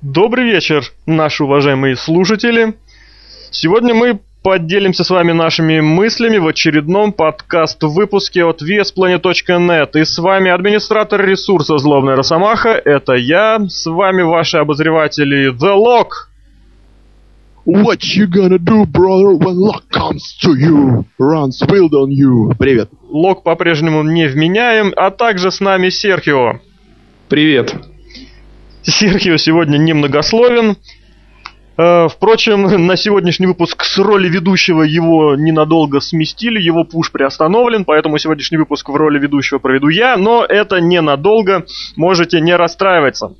Добрый вечер, наши уважаемые слушатели. Сегодня мы поделимся с вами нашими мыслями в очередном подкаст-выпуске от VSPlanet.net. И с вами администратор ресурса Злобная Росомаха, это я. С вами ваши обозреватели The Lock. What you gonna do, brother, when luck comes to you? Runs wild on you. Привет. Лок по-прежнему невменяем, а также с нами Серхио. Привет. Серхио сегодня немногословен. Э, Впрочем, на сегодняшний выпуск с роли ведущего его ненадолго сместили, его пуш приостановлен, поэтому сегодняшний выпуск в роли ведущего проведу я, но это ненадолго, можете не расстраиваться.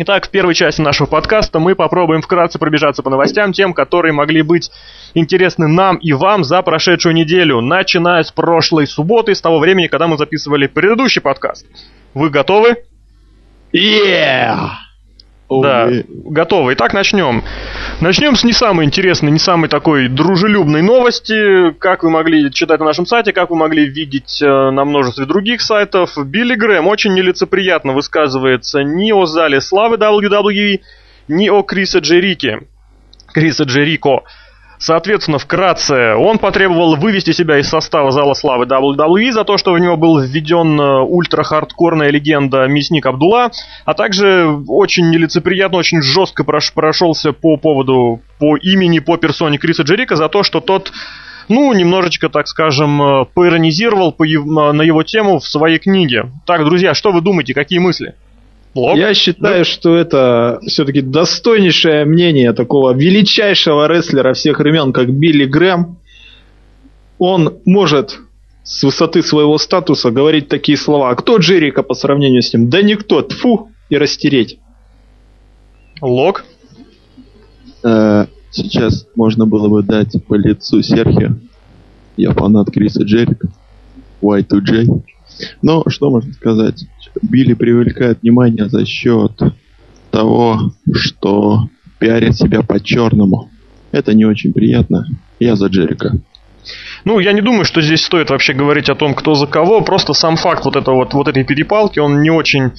Итак, в первой части нашего подкаста мы попробуем вкратце пробежаться по новостям, тем, которые могли быть интересны нам и вам за прошедшую неделю, начиная с прошлой субботы, с того времени, когда мы записывали предыдущий подкаст. Вы готовы? Yeah! Да, Ой, готовы. Итак, начнем. Начнем с не самой интересной, не самой такой дружелюбной новости. Как вы могли читать на нашем сайте, как вы могли видеть э, на множестве других сайтов, Билли Грэм очень нелицеприятно высказывается ни о зале славы WWE, ни о Криса Джерике. Криса Джерико. Соответственно, вкратце, он потребовал вывести себя из состава зала славы WWE за то, что в него был введен э, ультра-хардкорная легенда Мясник Абдулла, а также очень нелицеприятно, очень жестко прош- прошелся по поводу, по имени, по персоне Криса Джерика за то, что тот ну, немножечко, так скажем, э, поиронизировал на его тему в своей книге. Так, друзья, что вы думаете, какие мысли? Блог? Я считаю, что это все-таки достойнейшее мнение такого величайшего рестлера всех времен, как Билли Грэм. Он может с высоты своего статуса говорить такие слова. А кто Джерика по сравнению с ним? Да никто. Тфу и растереть. Лог? э, сейчас можно было бы дать по лицу Серхио. Я фанат Криса Джерика. Y2J. Но что можно сказать? Билли привлекает внимание за счет того, что пиарит себя по-черному. Это не очень приятно. Я за Джерика. Ну, я не думаю, что здесь стоит вообще говорить о том, кто за кого. Просто сам факт вот, этого, вот, вот этой перепалки, он не очень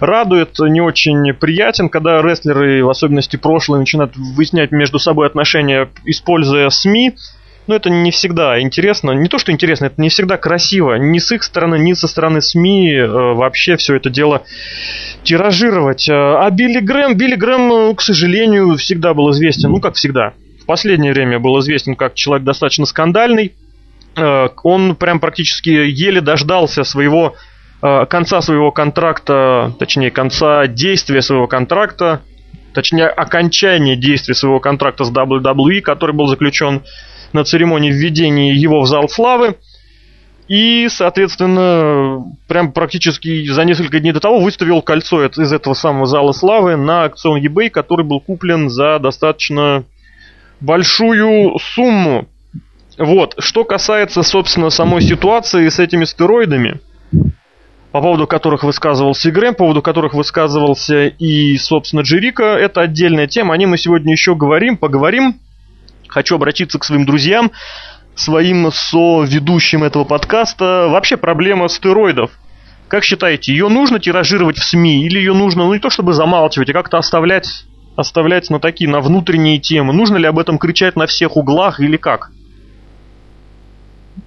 радует, не очень приятен, когда рестлеры, в особенности прошлые, начинают выяснять между собой отношения, используя СМИ. Но это не всегда интересно. Не то, что интересно, это не всегда красиво. Ни с их стороны, ни со стороны СМИ э, вообще все это дело тиражировать. Э, А Билли Грэм, Билли Грэм, э, к сожалению, всегда был известен, ну, как всегда. В последнее время был известен как человек достаточно скандальный. Он прям практически еле дождался своего конца своего контракта, точнее, конца действия своего контракта, точнее, окончания действия своего контракта с WWE, который был заключен на церемонии введения его в зал славы. И, соответственно, прям практически за несколько дней до того выставил кольцо из этого самого зала славы на акцион eBay, который был куплен за достаточно большую сумму. Вот, что касается, собственно, самой ситуации с этими стероидами, по поводу которых высказывался и Грэм, по поводу которых высказывался и, собственно, Джерика, это отдельная тема, о ней мы сегодня еще говорим, поговорим. Хочу обратиться к своим друзьям, своим со-ведущим этого подкаста. Вообще проблема стероидов. Как считаете, ее нужно тиражировать в СМИ или ее нужно, ну не то чтобы замалчивать, а как-то оставлять, оставлять на такие, на внутренние темы? Нужно ли об этом кричать на всех углах или как?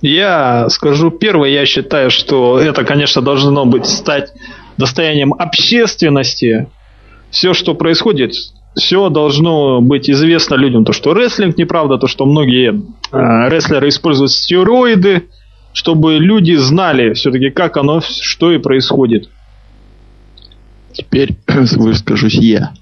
Я скажу первое, я считаю, что это, конечно, должно быть стать достоянием общественности. Все, что происходит, все должно быть известно людям. То, что рестлинг неправда, то, что многие э, рестлеры используют стероиды, чтобы люди знали все-таки, как оно, что и происходит. Теперь выскажусь я.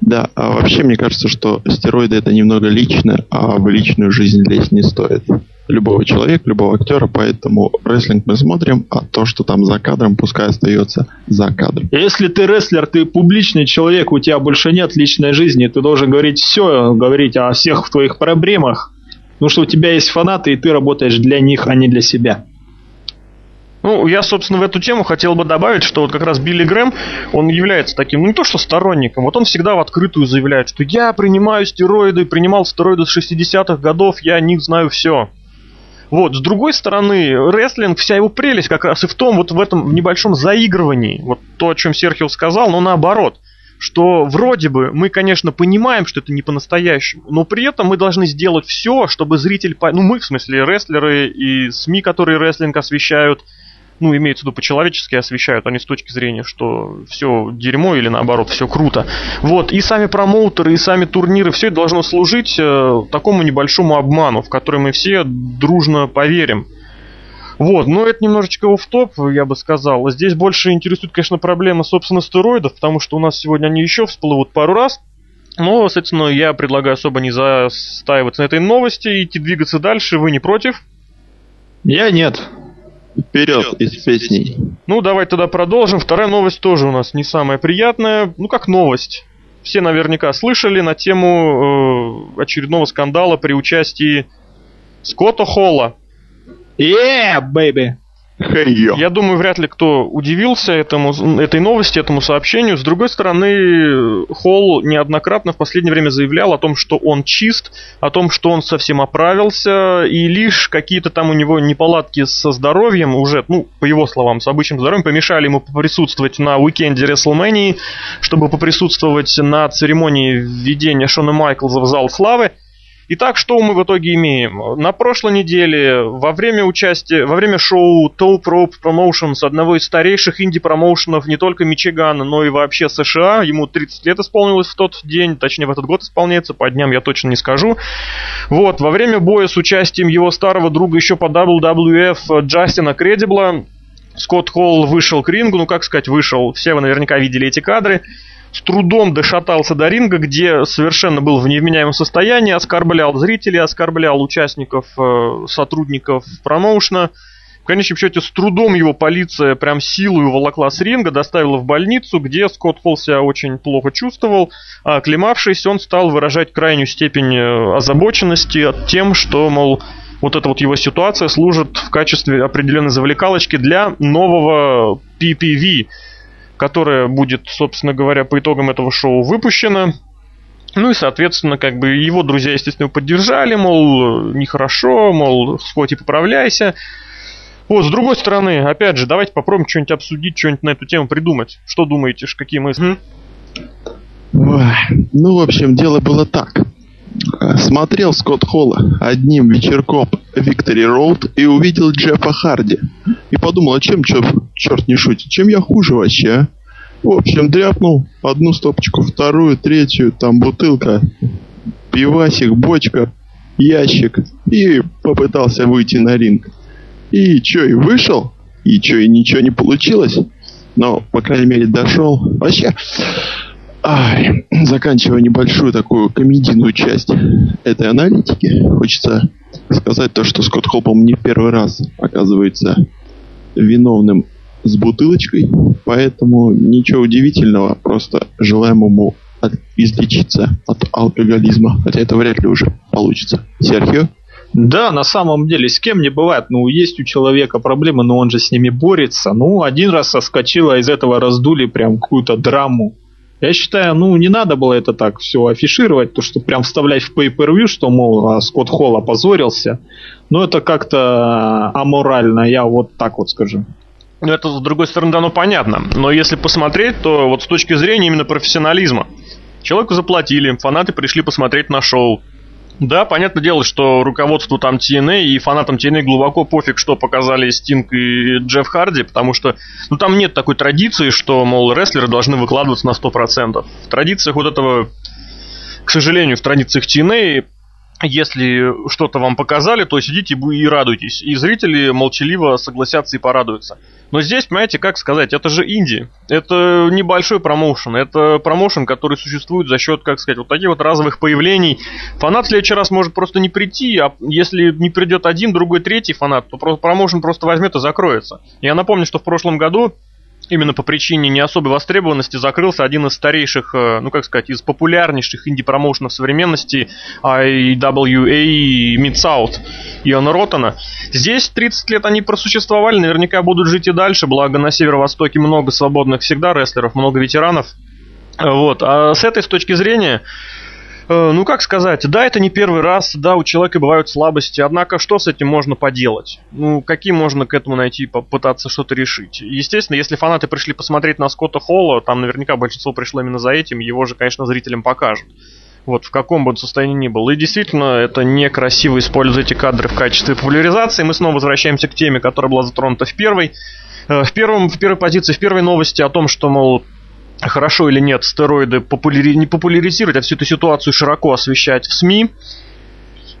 Да, а вообще мне кажется, что стероиды это немного лично, а в личную жизнь лезть не стоит. Любого человека, любого актера, поэтому рестлинг мы смотрим, а то, что там за кадром, пускай остается за кадром. Если ты рестлер, ты публичный человек, у тебя больше нет личной жизни, ты должен говорить все, говорить о всех твоих проблемах, потому что у тебя есть фанаты, и ты работаешь для них, а не для себя. Ну, я, собственно, в эту тему хотел бы добавить, что вот как раз Билли Грэм, он является таким, ну не то что сторонником, вот он всегда в открытую заявляет, что я принимаю стероиды, принимал стероиды с 60-х годов, я о них знаю все. Вот, с другой стороны, рестлинг, вся его прелесть как раз и в том, вот в этом небольшом заигрывании. Вот то, о чем Серхио сказал, но наоборот. что вроде бы мы, конечно, понимаем, что это не по-настоящему, но при этом мы должны сделать все, чтобы зритель... Ну, мы, в смысле, рестлеры и СМИ, которые рестлинг освещают, ну, имеется в виду по-человечески освещают, а не с точки зрения, что все дерьмо или наоборот, все круто. Вот, и сами промоутеры, и сами турниры, все это должно служить э, такому небольшому обману, в который мы все дружно поверим. Вот, но это немножечко в топ я бы сказал. Здесь больше интересует, конечно, проблема, собственно, стероидов, потому что у нас сегодня они еще всплывут пару раз. Но, соответственно, я предлагаю особо не застаиваться на этой новости, идти двигаться дальше. Вы не против? Я нет. Вперед из песней. Ну, давай тогда продолжим. Вторая новость тоже у нас не самая приятная. Ну, как новость. Все наверняка слышали на тему э, очередного скандала при участии Скотта Холла. Yeah, baby! Я думаю, вряд ли кто удивился этому, этой новости, этому сообщению. С другой стороны, Холл неоднократно в последнее время заявлял о том, что он чист, о том, что он совсем оправился, и лишь какие-то там у него неполадки со здоровьем уже, ну, по его словам, с обычным здоровьем, помешали ему присутствовать на уикенде WrestleMania, чтобы поприсутствовать на церемонии введения Шона Майклза в зал славы. Итак, что мы в итоге имеем? На прошлой неделе, во время участия, во время шоу Top Rope Promotions, одного из старейших инди-промоушенов не только Мичигана, но и вообще США, ему 30 лет исполнилось в тот день, точнее в этот год исполняется, по дням я точно не скажу. Вот, во время боя с участием его старого друга еще по WWF Джастина Кредибла, Скотт Холл вышел к рингу, ну как сказать вышел, все вы наверняка видели эти кадры, с трудом дошатался до ринга, где совершенно был в невменяемом состоянии, оскорблял зрителей, оскорблял участников, э, сотрудников промоушена. В конечном счете, с трудом его полиция прям силой уволокла с ринга, доставила в больницу, где Скотт Холл себя очень плохо чувствовал. А оклемавшись, он стал выражать крайнюю степень э, озабоченности тем, что, мол, вот эта вот его ситуация служит в качестве определенной завлекалочки для нового PPV, которая будет, собственно говоря, по итогам этого шоу выпущена. Ну и, соответственно, как бы его друзья, естественно, поддержали, мол, нехорошо, мол, Скотти, поправляйся. Вот, с другой стороны, опять же, давайте попробуем что-нибудь обсудить, что-нибудь на эту тему придумать. Что думаете, какие мысли? Ну, в общем, дело было так. Смотрел Скотт Холла одним вечерком Виктори Роуд и увидел Джеффа Харди. И подумал, а чем черт, черт не шутит? Чем я хуже вообще, а? В общем, дряпнул одну стопочку, вторую, третью, там бутылка, пивасик, бочка, ящик. И попытался выйти на ринг. И чё, и вышел? И чё, и ничего не получилось? Но, по крайней мере, дошел. Вообще, Ай, заканчивая небольшую такую комедийную часть этой аналитики, хочется сказать то, что Скотт Холл, не первый раз оказывается виновным с бутылочкой, поэтому ничего удивительного, просто желаем ему от, излечиться от алкоголизма, хотя это вряд ли уже получится. Серхио? Да, на самом деле, с кем не бывает. Ну, есть у человека проблемы, но он же с ними борется. Ну, один раз соскочила, из этого раздули прям какую-то драму. Я считаю, ну, не надо было это так все афишировать, то, что прям вставлять в pay-per-view, что, мол, а, Скотт Холл опозорился. Но это как-то аморально, я вот так вот скажу. Ну, это, с другой стороны, дано понятно. Но если посмотреть, то вот с точки зрения именно профессионализма. Человеку заплатили, фанаты пришли посмотреть на шоу. Да, понятное дело, что руководству там TNA и фанатам TNA глубоко пофиг, что показали Стинг и Джефф Харди, потому что, ну, там нет такой традиции, что, мол, рестлеры должны выкладываться на 100%. В традициях вот этого, к сожалению, в традициях TNA если что-то вам показали, то сидите и радуйтесь. И зрители молчаливо согласятся и порадуются. Но здесь, понимаете, как сказать, это же инди. Это небольшой промоушен. Это промоушен, который существует за счет, как сказать, вот таких вот разовых появлений. Фанат в следующий раз может просто не прийти, а если не придет один, другой, третий фанат, то промоушен просто возьмет и закроется. Я напомню, что в прошлом году именно по причине не особой востребованности закрылся один из старейших, э, ну как сказать, из популярнейших инди-промоушенов современности IWA Mid-South Иона Ротана. Здесь 30 лет они просуществовали, наверняка будут жить и дальше, благо на северо-востоке много свободных всегда рестлеров, много ветеранов. Вот. А с этой с точки зрения ну, как сказать, да, это не первый раз, да, у человека бывают слабости, однако что с этим можно поделать? Ну, какие можно к этому найти, попытаться что-то решить? Естественно, если фанаты пришли посмотреть на Скотта Холла, там наверняка большинство пришло именно за этим, его же, конечно, зрителям покажут. Вот, в каком бы он состоянии ни был. И действительно, это некрасиво использовать эти кадры в качестве популяризации. Мы снова возвращаемся к теме, которая была затронута в первой. Э, в, первом, в первой позиции, в первой новости о том, что, мол, хорошо или нет стероиды популяри... не популяризировать, а всю эту ситуацию широко освещать в СМИ.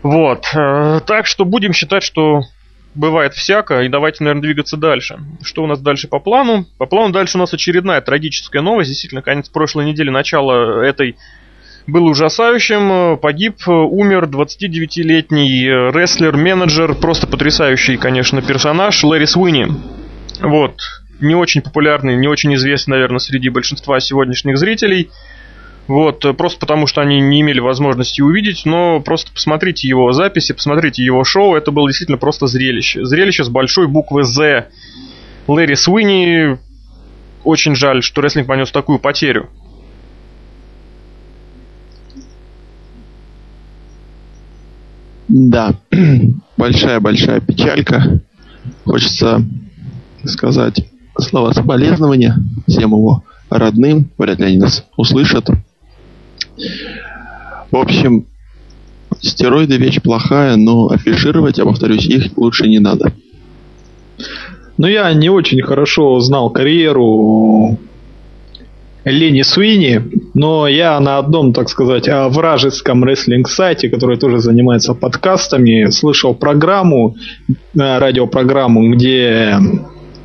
Вот. Э, так что будем считать, что бывает всяко, и давайте, наверное, двигаться дальше. Что у нас дальше по плану? По плану дальше у нас очередная трагическая новость. Действительно, конец прошлой недели, начало этой был ужасающим. Погиб, умер 29-летний рестлер, менеджер, просто потрясающий, конечно, персонаж Лэри Суини. Вот не очень популярный, не очень известный, наверное, среди большинства сегодняшних зрителей. Вот, э, просто потому что они не имели возможности увидеть, но просто посмотрите его записи, посмотрите его шоу, это было действительно просто зрелище. Зрелище с большой буквы «З». Лэри Суини, очень жаль, что рестлинг понес такую потерю. Да, большая-большая печалька. Хочется сказать слова соболезнования всем его родным. Вряд ли они нас услышат. В общем, стероиды вещь плохая, но афишировать, я повторюсь, их лучше не надо. Ну, я не очень хорошо знал карьеру Лени Суини, но я на одном, так сказать, вражеском рестлинг-сайте, который тоже занимается подкастами, слышал программу, э, радиопрограмму, где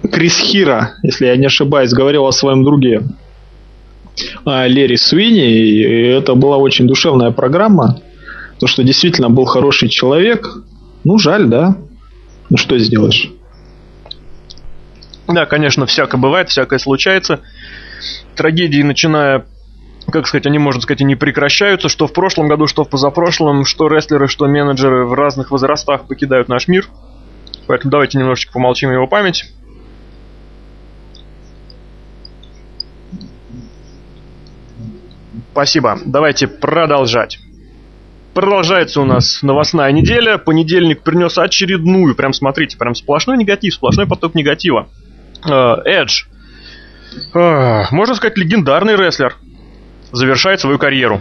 Крис Хира, если я не ошибаюсь, говорил о своем друге Лерри Суини, и это была очень душевная программа, то что действительно был хороший человек. Ну, жаль, да? Ну, что сделаешь? Да, конечно, всякое бывает, всякое случается. Трагедии, начиная как сказать, они, можно сказать, и не прекращаются, что в прошлом году, что в позапрошлом, что рестлеры, что менеджеры в разных возрастах покидают наш мир. Поэтому давайте немножечко помолчим его память. Спасибо. Давайте продолжать. Продолжается у нас новостная неделя. Понедельник принес очередную, прям смотрите, прям сплошной негатив, сплошной поток негатива. Эдж. Можно сказать, легендарный рестлер. Завершает свою карьеру.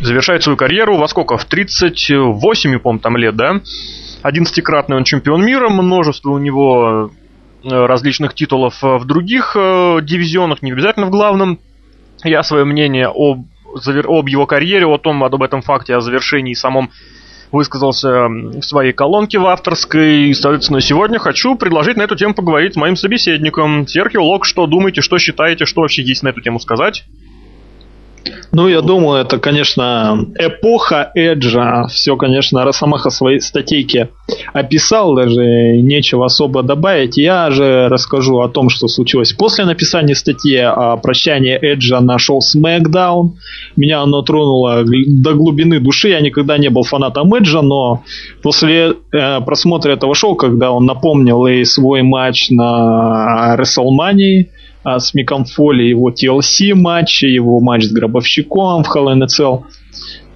Завершает свою карьеру во сколько? В 38, по-моему, там лет, да? 11-кратный он чемпион мира, множество у него э, различных титулов в других э, дивизионах, не обязательно в главном. Я свое мнение об, об его карьере, о том, об этом факте, о завершении самом высказался в своей колонке в авторской. И, соответственно, сегодня хочу предложить на эту тему поговорить с моим собеседником. Серхио Лок, что думаете, что считаете, что вообще есть на эту тему сказать? Ну, я думаю, это, конечно, эпоха Эджа. Все, конечно, Росомаха своей статейке описал, даже нечего особо добавить. Я же расскажу о том, что случилось после написания статьи о прощании Эджа на шоу SmackDown. Меня оно тронуло до глубины души. Я никогда не был фанатом Эджа, но после э, просмотра этого шоу, когда он напомнил и свой матч на WrestleMania, а, с Миком Фоли, его TLC матчи, его матч с Гробовщиком в Hell in a Cell.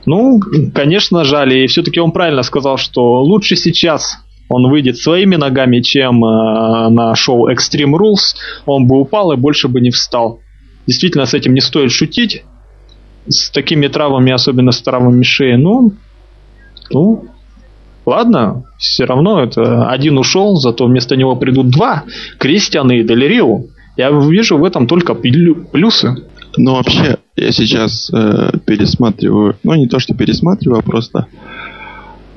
Ну, конечно, жаль. И все-таки он правильно сказал, что лучше сейчас он выйдет своими ногами, чем э, на шоу Extreme Rules. Он бы упал и больше бы не встал. Действительно, с этим не стоит шутить. С такими травмами, особенно с травмами шеи. Ну, ну, ладно, все равно это один ушел, зато вместо него придут два. Кристиан и Делерио. Я вижу в этом только плюсы. Ну, вообще, я сейчас э, пересматриваю, ну, не то, что пересматриваю, а просто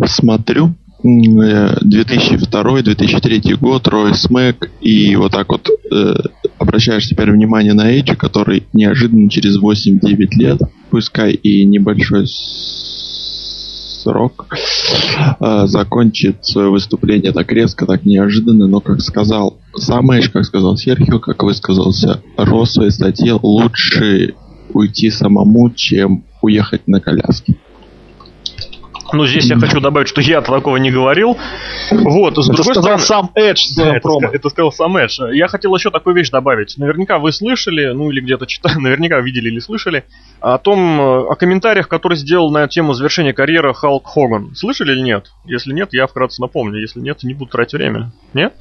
смотрю 2002-2003 э, год, Рой Смэк, и вот так вот э, обращаешь теперь внимание на Эйджи, который неожиданно через 8-9 лет, пускай и небольшой срок э, закончит свое выступление так резко, так неожиданно, но, как сказал сам Эш, как сказал Серхио, как высказался Ро в своей статье, лучше уйти самому, чем уехать на коляске. Ну, здесь я хочу добавить, что я такого не говорил. Вот, с Это другой сказал стороны... сам Эдж в Да, своем это, промо. ска- это сказал сам Эдж. Я хотел еще такую вещь добавить. Наверняка вы слышали, ну или где-то читали, наверняка видели или слышали, о том, э, о комментариях, которые сделал на тему завершения карьеры Халк Хоган. Слышали или нет? Если нет, я вкратце напомню. Если нет, не буду тратить время. Нет?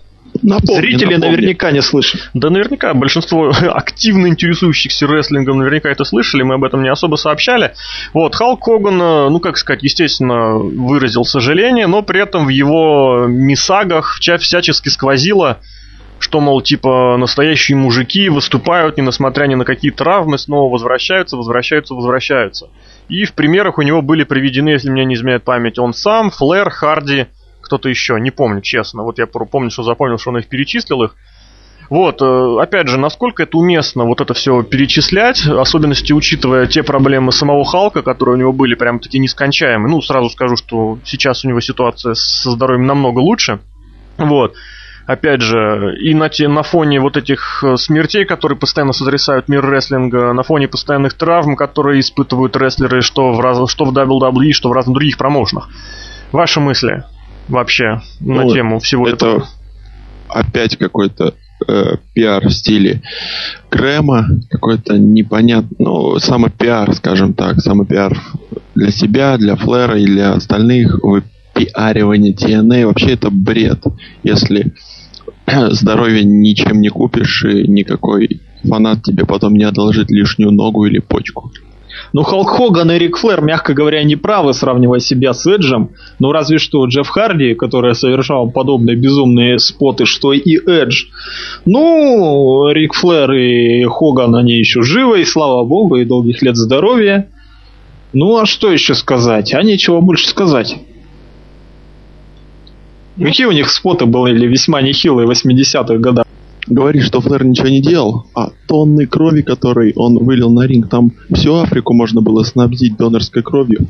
Напомни, Зрители напомни. наверняка не слышат. Да наверняка большинство активно интересующихся рестлингом наверняка это слышали, мы об этом не особо сообщали. Вот, Халк Хоган, э, ну как сказать, естественно, выразил сожаление, но при этом в его мисагах всячески сквозило, что, мол, типа, настоящие мужики выступают, не несмотря ни на какие травмы, снова возвращаются, возвращаются, возвращаются. И в примерах у него были приведены, если мне не изменяет память, он сам, Флэр, Харди, кто-то еще, не помню, честно. Вот я помню, что запомнил, что он их перечислил их. Вот, э, опять же, насколько это уместно вот это все перечислять, особенности учитывая те проблемы самого Халка, которые у него были прям таки нескончаемые. Ну, сразу скажу, что сейчас у него ситуация со здоровьем намного лучше. Вот. Опять же, и на, те, на фоне вот этих э, смертей, которые постоянно сотрясают мир рестлинга, на фоне постоянных травм, которые испытывают рестлеры, что в, раз, что в WWE, что в разных других промоушенах. Ваши мысли вообще на Ну, тему всего это этого? опять какой-то э, пиар в стиле Крема, какой-то непонятный, ну, самопиар, скажем так, самопиар для себя, для Флера и для остальных, выпиаривание TNA, вообще это бред, если здоровье ничем не купишь, и никакой фанат тебе потом не одолжит лишнюю ногу или почку. Ну, Халк Хоган и Рик Флэр, мягко говоря, не правы, сравнивая себя с Эджем. Ну, разве что Джефф Харди, который совершал подобные безумные споты, что и Эдж. Ну, Рик Флэр и Хоган, они еще живы, и слава богу, и долгих лет здоровья. Ну, а что еще сказать? А нечего больше сказать. Какие у них споты были весьма нехилые в 80-х годах? Говорит, что Флэр ничего не делал, а тонны крови, которые он вылил на ринг, там всю Африку можно было снабдить донорской кровью.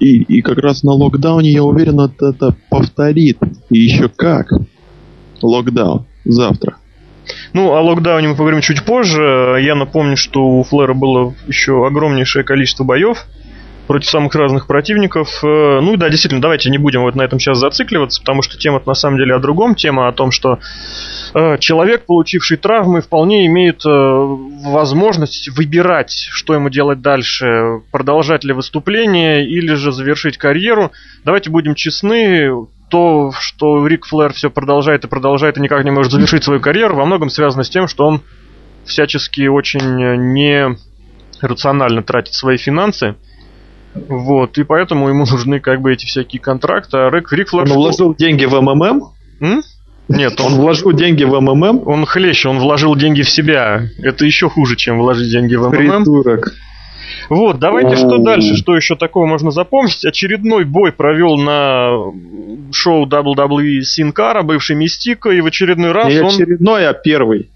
И, и как раз на локдауне, я уверен, это, это повторит. И еще как. Локдаун. Завтра. Ну, о локдауне мы поговорим чуть позже. Я напомню, что у Флэра было еще огромнейшее количество боев против самых разных противников. Э, Ну да, действительно, давайте не будем вот на этом сейчас зацикливаться, потому что тема на самом деле о другом. Тема о том, что э, человек, получивший травмы, вполне имеет э, возможность выбирать, что ему делать дальше, продолжать ли выступление или же завершить карьеру. Давайте будем честны, то, что Рик Флэр все продолжает и продолжает и никак не может завершить свою карьеру, во многом связано с тем, что он всячески очень не рационально тратит свои финансы. Вот, и поэтому ему нужны как бы эти всякие контракты. А Рик, Рик Флэр... Он вложил деньги в МММ? М? Нет, Он он, вложил деньги в МММ? он хлеще, он вложил деньги в себя. Это еще хуже, чем вложить деньги в МММ. Придурок. Вот, давайте что дальше, что еще такого можно запомнить. Очередной бой провел на шоу WWE Sin Cara, бывший Мистика, и в очередной раз Не он... очередной, а первый.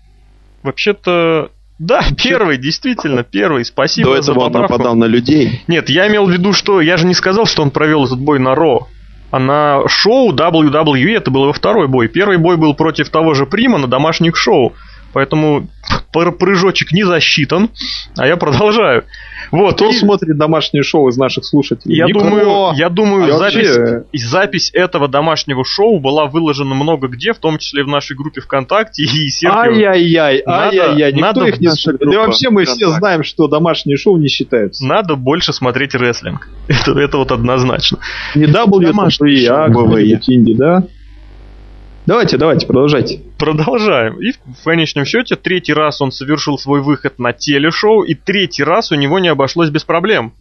Вообще-то... Да, первый, действительно, первый. Спасибо До за этого он поправку. нападал на людей. Нет, я имел в виду, что я же не сказал, что он провел этот бой на Ро. А на шоу WWE это был его второй бой. Первый бой был против того же Прима на домашних шоу. Поэтому пр- прыжочек не засчитан, а я продолжаю. Вот, Кто и смотрит домашнее шоу из наших слушателей? я Никто. думаю, я думаю, А запись, вообще- запись этого домашнего шоу была выложена много где, в том числе в нашей группе ВКонтакте и Серхио. Ай-яй-яй, ай-яй-яй, никто надо их не слушает. Да вообще мы все ВКонтакте. знаем, что домашние шоу не считаются. Надо больше смотреть рестлинг. Это, это вот однозначно. Не WWE, а какие-нибудь инди, да? Давайте, давайте, продолжайте. Продолжаем. И в конечном счете, третий раз он совершил свой выход на телешоу, и третий раз у него не обошлось без проблем.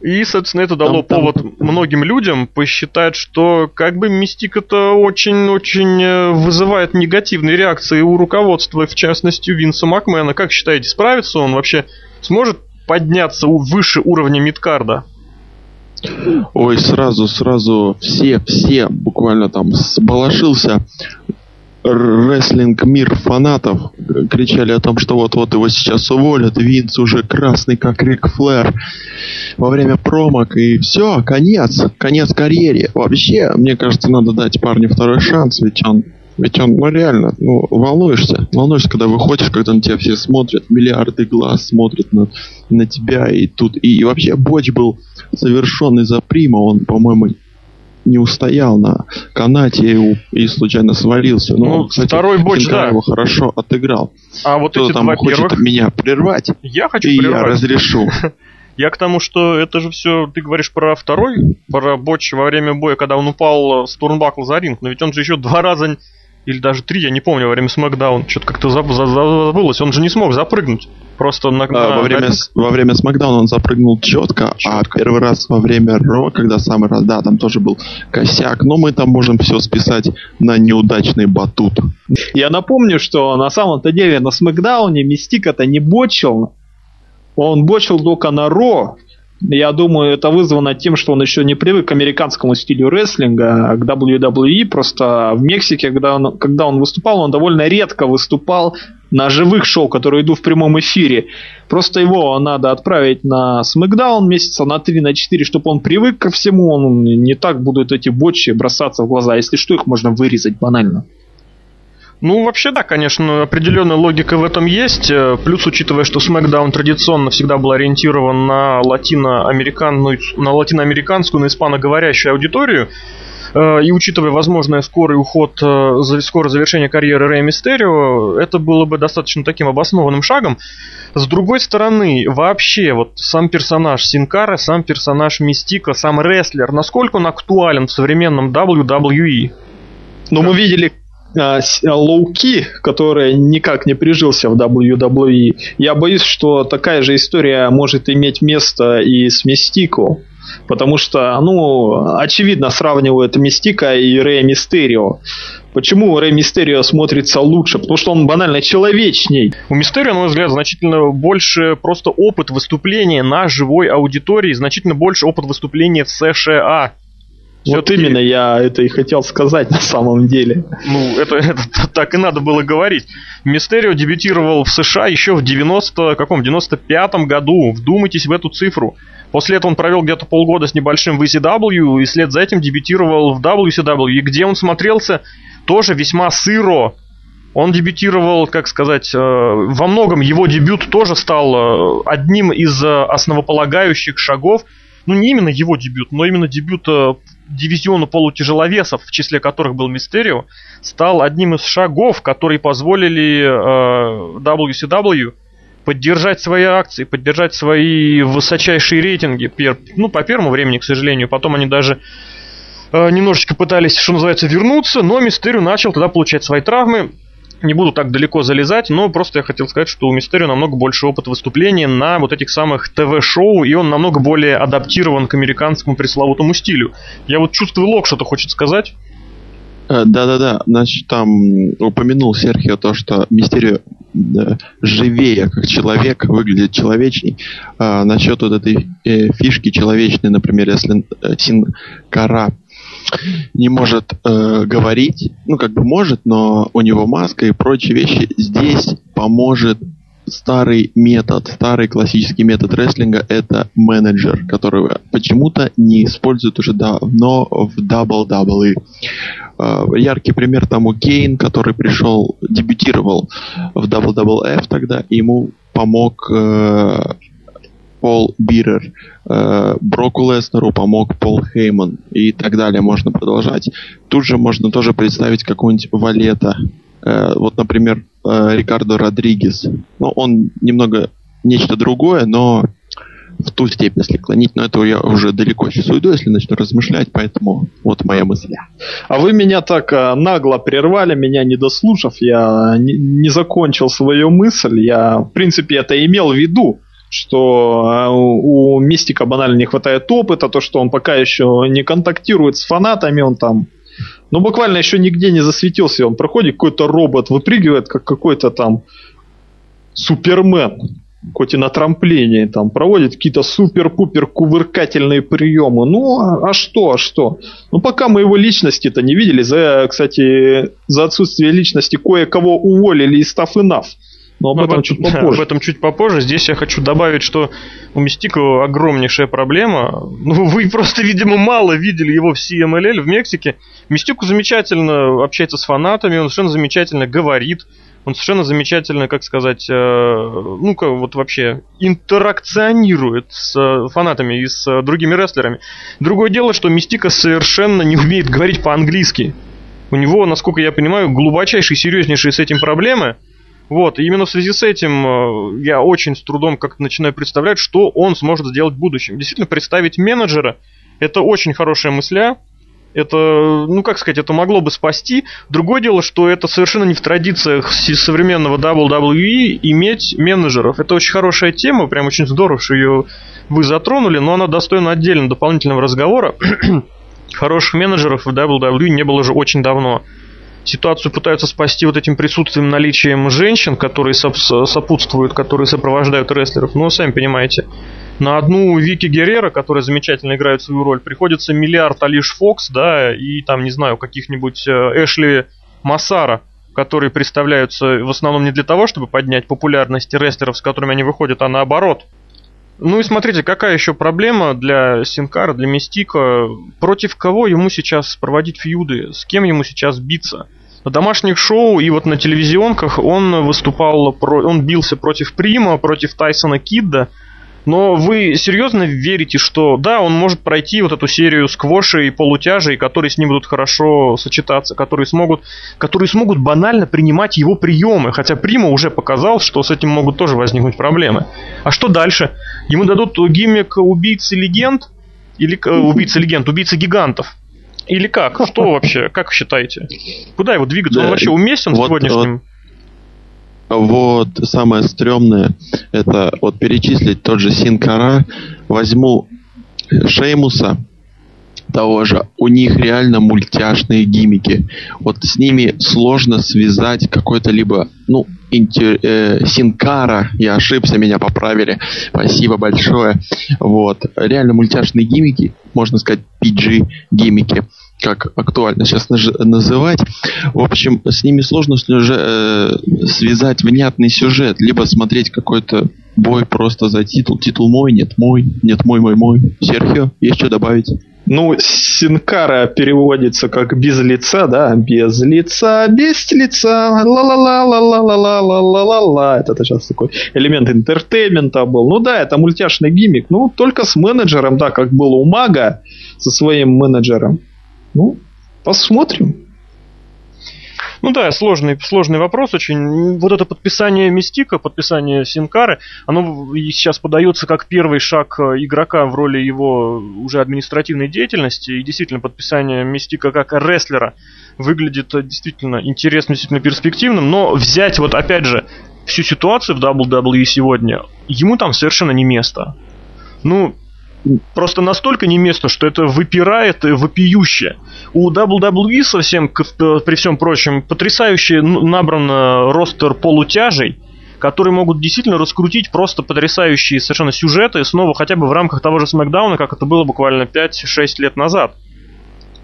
И, соответственно, это дало Там- там- повод многим людям посчитать, что как бы мистика-то очень-очень э, вызывает негативные реакции у руководства, в частности, у Винса Макмена. Как считаете, справится он вообще? Сможет подняться выше уровня мидкарда? Ой, сразу, сразу все, все буквально там сбалашился. Р- рестлинг мир фанатов кричали о том, что вот-вот его сейчас уволят, Винс уже красный, как Рик Флэр. Во время промок, и все, конец, конец карьере. Вообще, мне кажется, надо дать парню второй шанс, ведь он Ведь он, ну реально, ну, волнуешься. Волнуешься, когда выходишь, когда на тебя все смотрят, миллиарды глаз смотрят на, на тебя, и тут, и, и вообще Боч был совершен из-за прима, он, по-моему, не устоял на канате и, и случайно свалился. Но, ну, кстати, второй Боч, да. его хорошо отыграл. А вот Кто эти там два хочет первых... меня прервать, я хочу и прервать. я разрешу. Я к тому, что это же все, ты говоришь про второй, про Боч во время боя, когда он упал с турнбакл за ринг, но ведь он же еще два раза или даже три, я не помню, во время Смакдаун, что-то как-то забылось, он же не смог запрыгнуть. Просто на, а, на, во, время, на... во время Смакдауна он запрыгнул четко, четко, а первый раз во время Ро, когда самый раз, да, там тоже был косяк, но мы там можем все списать на неудачный батут. Я напомню, что на самом-то деле на Смакдауне Мистика-то не бочил, он бочил только на Ро, я думаю, это вызвано тем, что он еще не привык к американскому стилю рестлинга, к WWE. Просто в Мексике, когда он, когда он выступал, он довольно редко выступал на живых шоу, которые идут в прямом эфире. Просто его надо отправить на Смакдаун месяца на 3 на 4, чтобы он привык ко всему. Он не так будут эти бочи бросаться в глаза. Если что, их можно вырезать банально. Ну, вообще, да, конечно, определенная логика в этом есть. Э, плюс, учитывая, что SmackDown традиционно всегда был ориентирован на, латиноамериканную, на латиноамериканскую, на испаноговорящую аудиторию, э, и учитывая возможный скорый уход, э, скорое завершение карьеры Рэй Мистерио, это было бы достаточно таким обоснованным шагом. С другой стороны, вообще, вот сам персонаж Синкара, сам персонаж Мистика, сам рестлер, насколько он актуален в современном WWE? Но мы видели Лоуки, который никак не прижился в WWE. Я боюсь, что такая же история может иметь место и с Мистико. Потому что, ну, очевидно, сравнивают Мистика и Рэя Мистерио. Почему Рэй Мистерио смотрится лучше? Потому что он банально человечней. У Мистерио, на мой взгляд, значительно больше просто опыт выступления на живой аудитории, значительно больше опыт выступления в США. Вот именно я это и хотел сказать на самом деле. Ну, это, это так и надо было говорить. Мистерио дебютировал в США еще в 90 каком 95 году. Вдумайтесь в эту цифру. После этого он провел где-то полгода с небольшим в ECW, и след за этим дебютировал в WCW, и где он смотрелся тоже весьма сыро. Он дебютировал, как сказать, э, во многом его дебют тоже стал э, одним из э, основополагающих шагов ну не именно его дебют, но именно дебют дивизиону полутяжеловесов, в числе которых был Мистерио, стал одним из шагов, которые позволили э, WCW поддержать свои акции, поддержать свои высочайшие рейтинги. Пер, ну, по первому времени, к сожалению. Потом они даже э, немножечко пытались, что называется, вернуться, но Мистерио начал тогда получать свои травмы не буду так далеко залезать, но просто я хотел сказать, что у Мистерио намного больше опыт выступления на вот этих самых ТВ-шоу, и он намного более адаптирован к американскому пресловутому стилю. Я вот чувствую, Лок что-то хочет сказать. Э, да-да-да, значит, там упомянул Серхио то, что Мистерио да, живее, как человек, выглядит человечней. А, насчет вот этой э, фишки человечной, например, если э, Синкара не может э, говорить, ну как бы может, но у него маска и прочие вещи. Здесь поможет старый метод, старый классический метод рестлинга это менеджер, который почему-то не используют уже давно в WWE. Э, яркий пример тому Кейн, который пришел, дебютировал в WWF тогда, ему помог э, Пол Бирер, э, Броку Леснеру помог Пол Хейман и так далее. Можно продолжать. Тут же можно тоже представить какого-нибудь Валета. Э, вот, например, э, Рикардо Родригес. Ну, он немного нечто другое, но в ту степень, если клонить, но этого я уже далеко сейчас уйду, если начну размышлять, поэтому вот моя мысль. А вы меня так нагло прервали, меня не дослушав, я не закончил свою мысль, я в принципе это имел в виду, что а, у Мистика банально не хватает опыта, то, что он пока еще не контактирует с фанатами, он там, ну, буквально еще нигде не засветился, он проходит, какой-то робот выпрыгивает, как какой-то там Супермен, хоть и на трамплине, там, проводит какие-то супер-пупер кувыркательные приемы. Ну, а, а что, а что? Ну, пока мы его личности-то не видели, за, кстати, за отсутствие личности кое-кого уволили из Staff Enough Но об, об этом чуть попозже. Об этом чуть попозже. Здесь я хочу добавить, что у Мистика огромнейшая проблема. Ну, вы просто, видимо, мало видели его в CMLL в Мексике. Мистику замечательно общается с фанатами, он совершенно замечательно говорит. Он совершенно замечательно, как сказать, э, ну как вот вообще интеракционирует с э, фанатами и с э, другими рестлерами. Другое дело, что Мистика совершенно не умеет говорить по-английски. У него, насколько я понимаю, глубочайшие, серьезнейшие с этим проблемы. Вот, и именно в связи с этим я очень с трудом как-то начинаю представлять, что он сможет сделать в будущем. Действительно, представить менеджера – это очень хорошая мысля, это, ну как сказать, это могло бы спасти. Другое дело, что это совершенно не в традициях современного WWE иметь менеджеров. Это очень хорошая тема, прям очень здорово, что ее вы затронули, но она достойна отдельно дополнительного разговора. Хороших менеджеров в WWE не было уже очень давно. Ситуацию пытаются спасти вот этим присутствием, наличием женщин, которые сопутствуют, которые сопровождают рестлеров. Но сами понимаете, на одну Вики Геррера, которая замечательно играет свою роль, приходится миллиард Алиш Фокс, да, и там, не знаю, каких-нибудь э, Эшли Массара, которые представляются в основном не для того, чтобы поднять популярность рестлеров, с которыми они выходят, а наоборот. Ну и смотрите, какая еще проблема для Синкара, для Мистика. Против кого ему сейчас проводить фьюды? С кем ему сейчас биться? На домашних шоу и вот на телевизионках он выступал, он бился против Прима, против Тайсона Кидда, но вы серьезно верите, что да, он может пройти вот эту серию сквошей и полутяжей, которые с ним будут хорошо сочетаться, которые смогут, которые смогут банально принимать его приемы, хотя Прима уже показал, что с этим могут тоже возникнуть проблемы. А что дальше? Ему дадут гиммик убийцы легенд или э, убийцы легенд, убийцы гигантов? Или как? Что вообще? Как считаете? Куда его двигаться? Он вообще уместен в сегодняшнем? Вот самое стрёмное, это вот перечислить тот же Синкара, возьму Шеймуса, того же, у них реально мультяшные гимики. Вот с ними сложно связать какой-то либо, ну, интер, э, Синкара, я ошибся, меня поправили. Спасибо большое. Вот. Реально мультяшные гиммики, можно сказать, PG гиммики как актуально сейчас называть. В общем, с ними сложно э, связать внятный сюжет, либо смотреть какой-то бой просто за титул. Титул мой, нет мой, нет мой, мой, мой. Серхио, есть что добавить? Ну, Sin Cara переводится как без лица, да, без лица, без лица, ла-ла-ла-ла-ла-ла-ла-ла-ла-ла. Это сейчас такой элемент entertainment а был. Ну да, это мультяшный гиммик, ну только с менеджером, да, как было у Мага со своим менеджером. Ну, посмотрим. Ну да, сложный, сложный вопрос очень. Вот это подписание Мистика, подписание Синкары, оно сейчас подается как первый шаг э, игрока в роли его уже административной деятельности. И действительно, подписание Мистика как рестлера выглядит э, действительно интересным, действительно перспективным. Но взять вот опять же всю ситуацию в WWE сегодня, ему там совершенно не место. Ну, просто настолько не место, что это выпирает вопиюще. У WWE совсем, при всем прочем, потрясающе набран ростер полутяжей, которые могут действительно раскрутить просто потрясающие совершенно сюжеты снова хотя бы в рамках того же Смакдауна, как это было буквально 5-6 лет назад.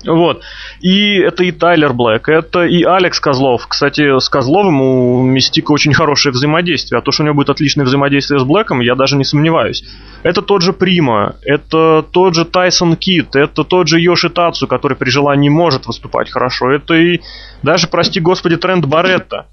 Вот. И это и Тайлер Блэк, это и Алекс Козлов. Кстати, с Козловым у Мистика очень хорошее взаимодействие. А то, что у него будет отличное взаимодействие с Блэком, я даже не сомневаюсь. Это тот же Прима, это тот же Тайсон Кит, это тот же Йоши Тацу, который при желании может выступать хорошо. Это и даже, прости господи, Трент Баретта.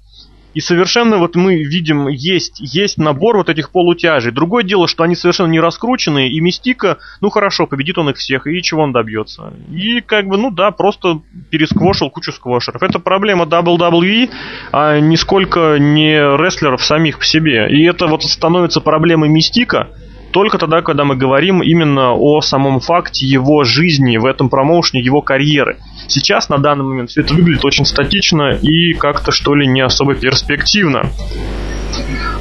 И совершенно вот мы видим, есть, есть набор вот этих полутяжей. Другое дело, что они совершенно не раскрученные, и Мистика, ну хорошо, победит он их всех, и чего он добьется? И как бы, ну да, просто пересквошил кучу сквошеров. Это проблема WWE, а нисколько не рестлеров самих по себе. И это вот становится проблемой Мистика, только тогда, когда мы говорим именно о самом факте его жизни в этом промоушне, его карьеры. Сейчас, на данный момент, все это выглядит очень статично и как-то, что ли, не особо перспективно.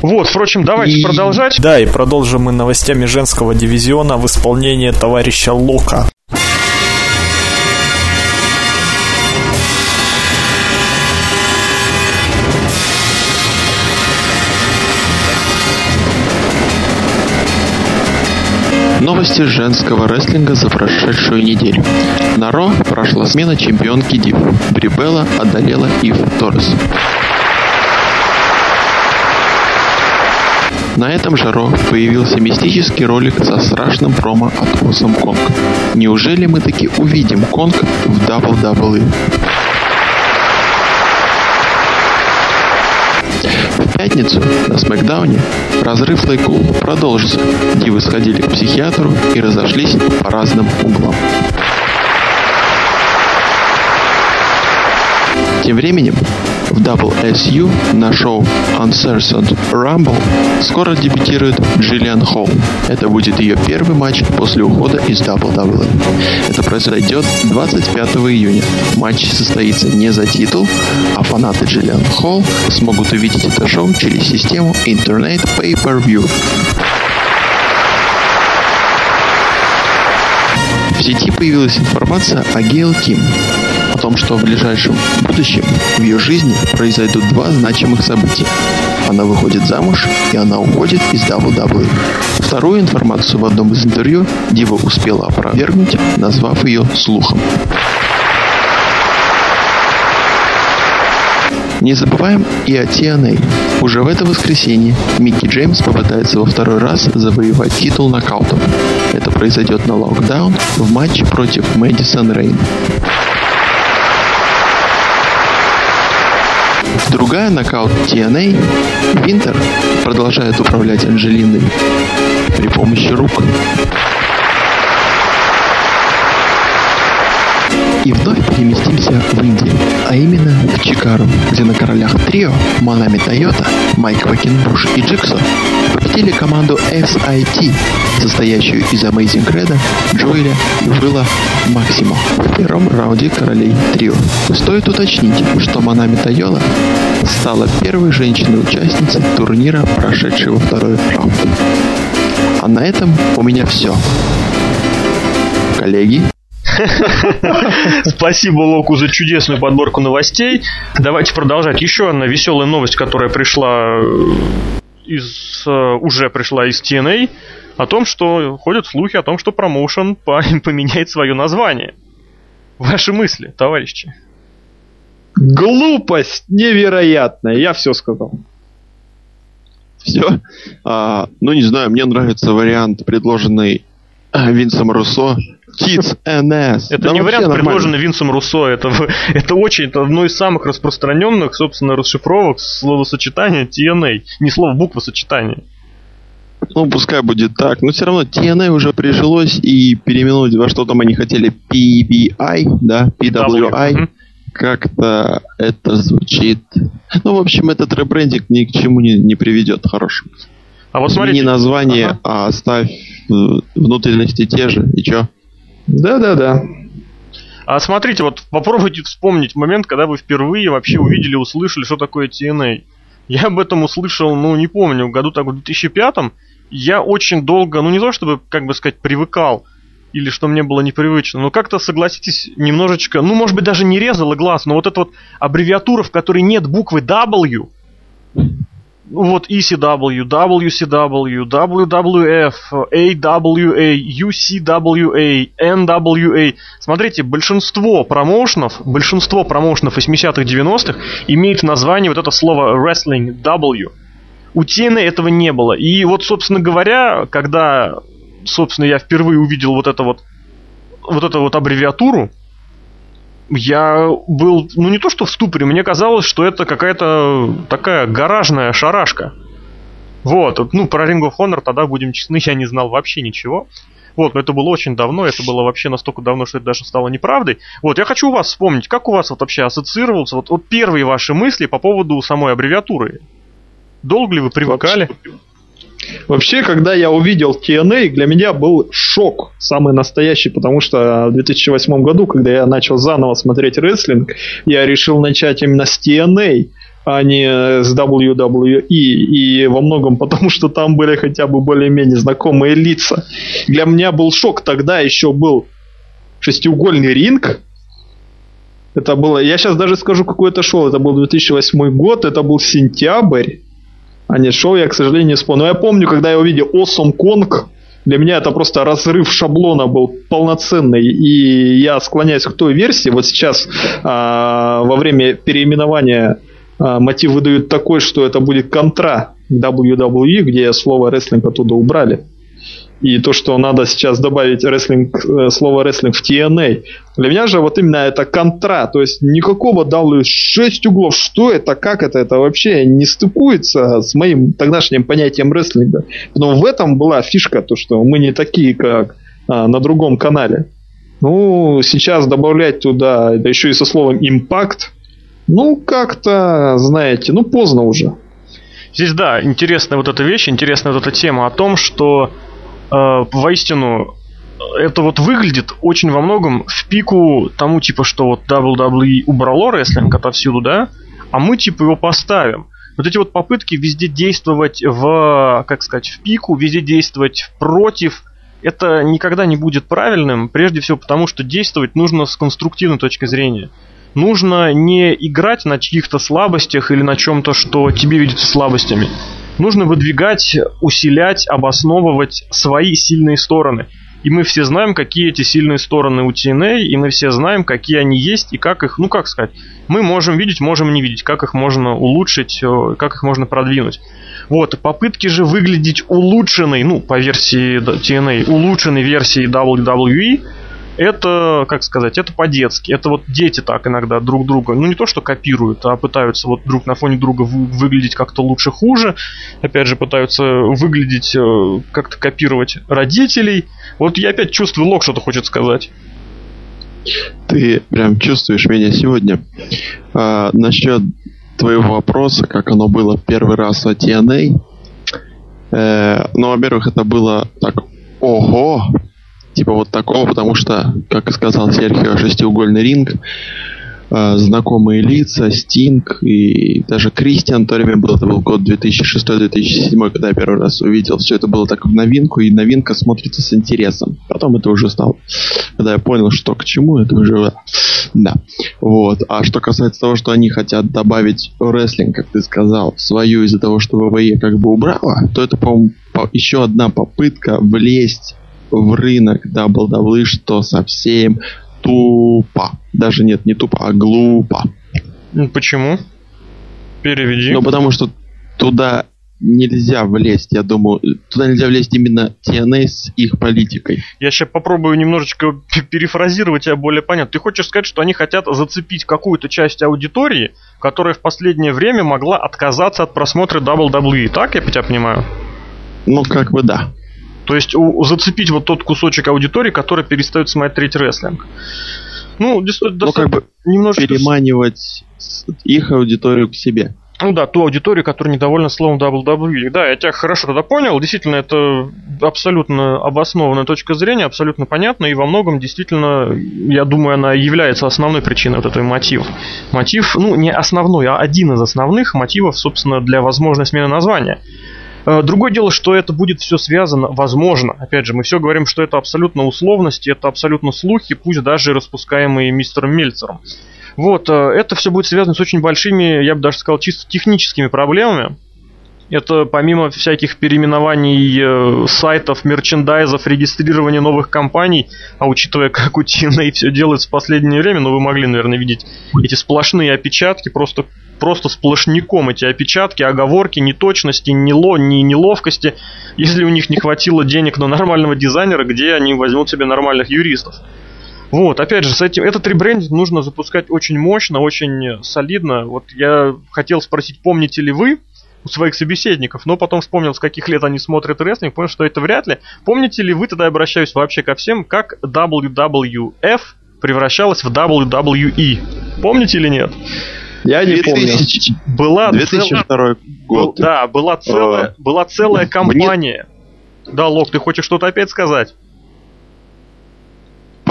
Вот, впрочем, давайте и... продолжать. Да, и продолжим мы новостями женского дивизиона в исполнении товарища Лока. Новости женского рестлинга за прошедшую неделю. На Ро прошла смена чемпионки Див. Брибелла одолела Ив Торрес. На этом же Ро появился мистический ролик со страшным промо от Awesome Kong. Неужели мы таки увидим Конг в WWE? Пятницу на Смакдауне разрыв Лейкул продолжится. Дивы сходили к психиатру и разошлись по разным углам. Тем временем в WSU на шоу Uncertain Rumble скоро дебютирует Джиллиан Холл. Это будет ее первый матч после ухода из WWE. Это произойдет 25 июня. Матч состоится не за титул, а фанаты Джиллиан Холл смогут увидеть это шоу через систему Internet Pay-Per-View. В сети появилась информация о Гейл Ким, о том, что в ближайшем будущем в ее жизни произойдут два значимых события. Она выходит замуж, и она уходит из WWE. Вторую информацию в одном из интервью Дива успела опровергнуть, назвав ее слухом. Не забываем и о TNA. Уже в это воскресенье Микки Джеймс попытается во второй раз завоевать титул нокаутом. Это произойдет на локдаун в матче против Мэдисон Рейн. Другая нокаут TNA, Винтер, продолжает управлять Анджелиной при помощи рук. И вновь переместимся в Индию, а именно в Чикаго, где на королях трио Манами Тойота, Майк Макинбуш и Джексон победили команду SIT, состоящую из Amazing Credo, Джоэля и Уилла Максимо в первом раунде королей трио. Стоит уточнить, что Манами Тойота стала первой женщиной-участницей турнира, прошедшего второй раунд. А на этом у меня все. Коллеги, Спасибо Локу за чудесную подборку новостей. Давайте продолжать. Еще одна веселая новость, которая пришла из уже пришла из TNA, о том, что ходят слухи о том, что промоушен поменяет свое название. Ваши мысли, товарищи? Глупость невероятная, я все сказал. Все? А, ну, не знаю, мне нравится вариант, предложенный Винсом Руссо Kids NS. Это да не вариант, нормально. предложенный Винсом Руссо. Это, это очень, это одно из самых распространенных, собственно, расшифровок словосочетания TNA. Не слово, буква сочетания. Ну, пускай будет так. Но все равно TNA уже прижилось и переименовать во что там они хотели PBI, да, PWI. Mm-hmm. Как-то это звучит... Ну, в общем, этот ребрендинг ни к чему не, не приведет хорошему. А вот смотрите... Не название, ага. а оставь э, внутренности те же, и чё? Да-да-да. А смотрите, вот попробуйте вспомнить момент, когда вы впервые вообще увидели, услышали, что такое TNA. Я об этом услышал, ну, не помню, в году так в 2005 я очень долго, ну, не то чтобы, как бы сказать, привыкал, или что мне было непривычно, но как-то, согласитесь, немножечко, ну, может быть, даже не резало глаз, но вот эта вот аббревиатура, в которой нет буквы W, вот ECW, WCW, WWF, AWA, UCWA, NWA. Смотрите, большинство промоушенов, большинство промоушенов 80-х, 90-х имеет название вот это слово wrestling, W. У TNA этого не было. И вот, собственно говоря, когда, собственно, я впервые увидел вот это вот, вот эту вот аббревиатуру, я был, ну не то что в ступоре, мне казалось, что это какая-то такая гаражная шарашка. Вот, ну про Ring of Honor тогда, будем честны, я не знал вообще ничего. Вот, но это было очень давно, это было вообще настолько давно, что это даже стало неправдой. Вот, я хочу у вас вспомнить, как у вас вот вообще ассоциировался, вот, вот первые ваши мысли по поводу самой аббревиатуры. Долго ли вы привыкали? Вообще, Вообще, когда я увидел TNA, для меня был шок самый настоящий, потому что в 2008 году, когда я начал заново смотреть рестлинг, я решил начать именно с TNA, а не с WWE. И во многом потому, что там были хотя бы более-менее знакомые лица. Для меня был шок. Тогда еще был шестиугольный ринг, это было, я сейчас даже скажу, какое это шоу. Это был 2008 год, это был сентябрь а не шоу, я, к сожалению, не вспомню. Но я помню, когда я увидел Awesome Kong, для меня это просто разрыв шаблона был полноценный, и я склоняюсь к той версии. Вот сейчас а, во время переименования а, мотив выдают такой, что это будет контра WWE, где слово рестлинг оттуда убрали. И то, что надо сейчас добавить рестлинг, э, слово рестлинг в TNA. Для меня же вот именно это контра. То есть никакого W 6 углов. Что это? Как это? Это вообще не стыкуется с моим тогдашним понятием рестлинга. Но в этом была фишка, то, что мы не такие, как а, на другом канале. Ну, сейчас добавлять туда, да еще и со словом импакт, ну, как-то, знаете, ну, поздно уже. Здесь, да, интересная вот эта вещь, интересная вот эта тема о том, что э, воистину это вот выглядит очень во многом в пику тому, типа, что вот WWE убрало рестлинг отовсюду, да, а мы, типа, его поставим. Вот эти вот попытки везде действовать в, как сказать, в пику, везде действовать против, это никогда не будет правильным, прежде всего потому, что действовать нужно с конструктивной точки зрения нужно не играть на чьих-то слабостях или на чем-то, что тебе видится слабостями. Нужно выдвигать, усилять, обосновывать свои сильные стороны. И мы все знаем, какие эти сильные стороны у TNA, и мы все знаем, какие они есть, и как их, ну как сказать, мы можем видеть, можем не видеть, как их можно улучшить, э, как их можно продвинуть. Вот, попытки же выглядеть улучшенной, ну, по версии TNA, улучшенной версии WWE, это, как сказать, это по-детски. Это вот дети так иногда друг друга, ну не то что копируют, а пытаются вот друг на фоне друга вы, выглядеть как-то лучше, хуже. Опять же, пытаются выглядеть, э, как-то копировать родителей. Вот я опять чувствую, Лок что-то хочет сказать. Ты прям чувствуешь меня сегодня. А, насчет твоего вопроса, как оно было первый раз о TNA. Э, ну, во-первых, это было так, ого, типа вот такого, потому что, как и сказал Серхио, шестиугольный ринг, э, знакомые лица, Стинг и даже Кристиан в то время был, это был год 2006-2007, когда я первый раз увидел, все это было так в новинку, и новинка смотрится с интересом. Потом это уже стало, когда я понял, что к чему, это уже, да. Вот. А что касается того, что они хотят добавить рестлинг, как ты сказал, свою из-за того, что ВВЕ как бы убрала, то это, по-моему, еще одна попытка влезть в рынок WWE, что совсем тупо. Даже нет, не тупо, а глупо. Ну, почему? Переведи. Ну, потому что туда нельзя влезть, я думаю. Туда нельзя влезть именно TNA с их политикой. Я сейчас попробую немножечко перефразировать тебя более понятно. Ты хочешь сказать, что они хотят зацепить какую-то часть аудитории, которая в последнее время могла отказаться от просмотра WWE, так я тебя понимаю? Ну, как бы да. То есть у, зацепить вот тот кусочек аудитории, который перестает смотреть рестлинг. Ну, действительно, ну, как бы немножко... переманивать их аудиторию к себе. Ну да, ту аудиторию, которая недовольна словом WWE. Да, я тебя хорошо тогда понял. Действительно, это абсолютно обоснованная точка зрения, абсолютно понятно. И во многом, действительно, я думаю, она является основной причиной вот этого мотива. Мотив, ну, не основной, а один из основных мотивов, собственно, для возможной смены названия. Э, другое дело, что это будет все связано, возможно, опять же, мы все говорим, что это абсолютно условности, это абсолютно слухи, пусть даже распускаемые мистером Мельцером. Вот, э, это все будет связано с очень большими, я бы даже сказал, чисто техническими проблемами. Это помимо всяких переименований э, сайтов, мерчендайзов, регистрирования новых компаний, а учитывая, как у TNA все делается в последнее время, ну вы могли, наверное, видеть эти сплошные опечатки, просто просто сплошняком эти опечатки, оговорки, неточности, нело, ни неловкости. Если у них не хватило денег на нормального дизайнера, где они возьмут себе нормальных юристов? Вот, опять же, с этим, этот ребрендинг нужно запускать очень мощно, очень солидно. Вот я хотел спросить, помните ли вы у своих собеседников, но потом вспомнил, с каких лет они смотрят рестлинг, понял, что это вряд ли. Помните ли вы, тогда обращаюсь вообще ко всем, как WWF превращалась в WWE? Помните или нет? Я не 2000... помню. Была 2002 целая... год. Да, была целая, а... была целая компания. Мне... Да, Лок, ты хочешь что-то опять сказать?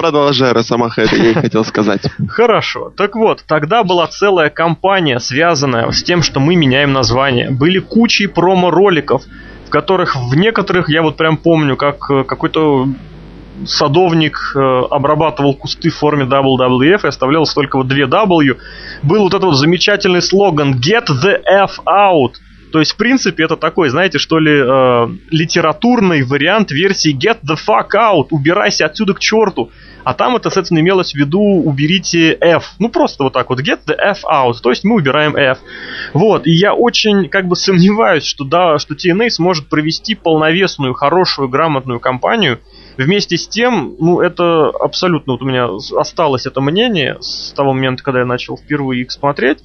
Продолжай, Росомаха, это я и хотел сказать. Хорошо. Так вот, тогда была целая компания, связанная с тем, что мы меняем название. Были кучи промо-роликов, в которых в некоторых, я вот прям помню, как э, какой-то садовник э, обрабатывал кусты в форме WWF и оставлял только вот две W. Был вот этот вот замечательный слоган Get the F out. То есть, в принципе, это такой, знаете, что ли, э, литературный вариант версии Get the fuck out, убирайся отсюда к черту. А там это, соответственно, имелось в виду уберите F. Ну, просто вот так вот, get the F out. То есть мы убираем F. Вот, и я очень, как бы, сомневаюсь, что, да, что TNA сможет провести полновесную, хорошую, грамотную кампанию. Вместе с тем, ну, это абсолютно, вот у меня осталось это мнение с того момента, когда я начал впервые их смотреть,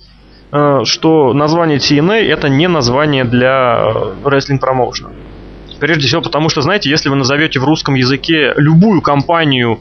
что название TNA это не название для рестлинг промоушена. Прежде всего потому, что, знаете, если вы назовете в русском языке любую компанию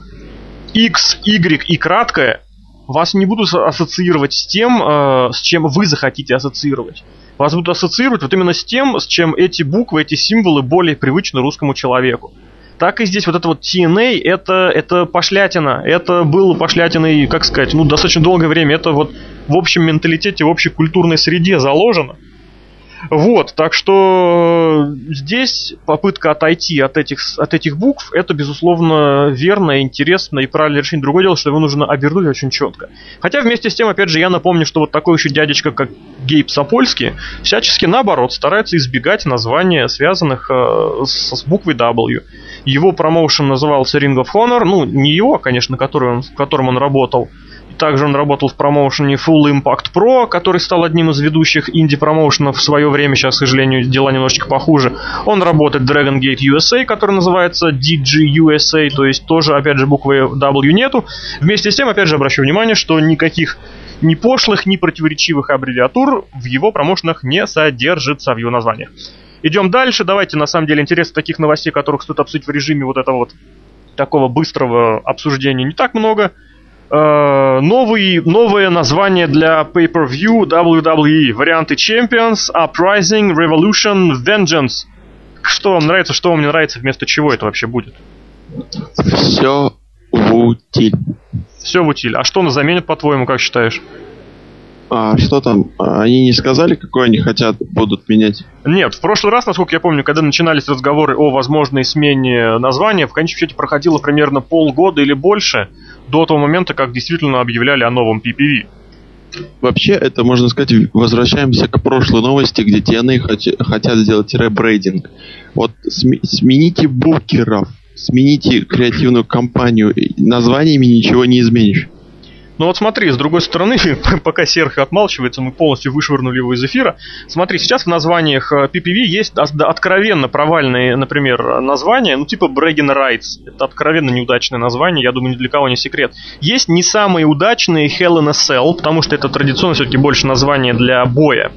X, Y и краткое, вас не будут ассоциировать с тем, э, с чем вы захотите ассоциировать. Вас будут ассоциировать вот именно с тем, с чем эти буквы, эти символы более привычны русскому человеку. Так и здесь вот это вот TNA, это, это пошлятина. Это было пошлятиной, как сказать, ну, достаточно долгое время. Это вот в общем менталитете, в общей культурной среде заложено. Вот, так что здесь попытка отойти от этих, от этих букв, это, безусловно, верно, интересно и правильное решение. Другое дело, что его нужно обернуть очень четко. Хотя, вместе с тем, опять же, я напомню, что вот такой еще дядечка, как Гейб Сапольский, всячески, наоборот, старается избегать названия, связанных э, с, с буквой W. Его промоушен назывался Ring of Honor, ну, не его, конечно, который он, в котором он работал, также он работал в промоушене Full Impact Pro, который стал одним из ведущих инди-промоушенов в свое время. Сейчас, к сожалению, дела немножечко похуже. Он работает в Dragon Gate USA, который называется DG USA, то есть тоже, опять же, буквы W нету. Вместе с тем, опять же, обращу внимание, что никаких ни пошлых, ни противоречивых аббревиатур в его промоушенах не содержится в его названиях. Идем дальше. Давайте, на самом деле, интересно таких новостей, которых стоит обсудить в режиме вот этого вот такого быстрого обсуждения не так много. Э, новый, новое название для Pay-Per-View WWE. Варианты Champions, Uprising, Revolution, Vengeance. Что вам нравится, что вам не нравится, вместо чего это вообще будет? Все в утиль. Все в утиль. А что на заменит, по-твоему, как считаешь? А что там? Они не сказали, какой они хотят, будут менять? Нет, в прошлый раз, насколько я помню, когда начинались разговоры о возможной смене названия, в конечном счете проходило примерно полгода или больше до того момента, как действительно объявляли о новом PPV. Вообще, это, можно сказать, возвращаемся к прошлой новости, где TNA хотят сделать ребрейдинг. Вот см- смените букеров, смените креативную компанию, названиями ничего не изменишь. Ну вот смотри, с другой стороны, пока Серхио отмалчивается, мы полностью вышвырнули его из эфира. Смотри, сейчас в названиях PPV э, есть откровенно провальные, например, названия, ну типа Bragging Rights. Это откровенно неудачное название, я думаю, ни для кого не секрет. Есть не самые удачные Hell in a Cell, потому что это традиционно все-таки больше название для боя.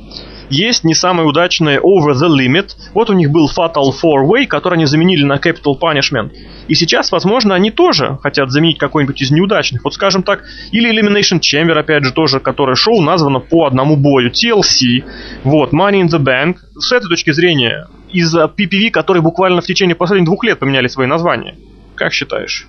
Есть не самые удачные Over the Limit. Вот у них был Fatal 4-Way, который они заменили на Capital Punishment. И сейчас, возможно, они тоже хотят заменить какой-нибудь из неудачных. Вот скажем так, или Elimination Chamber, опять же, тоже, которое шоу названо по одному бою. TLC, вот, Money in the Bank. С этой точки зрения, из PPV, которые буквально в течение последних двух лет поменяли свои названия. Как считаешь?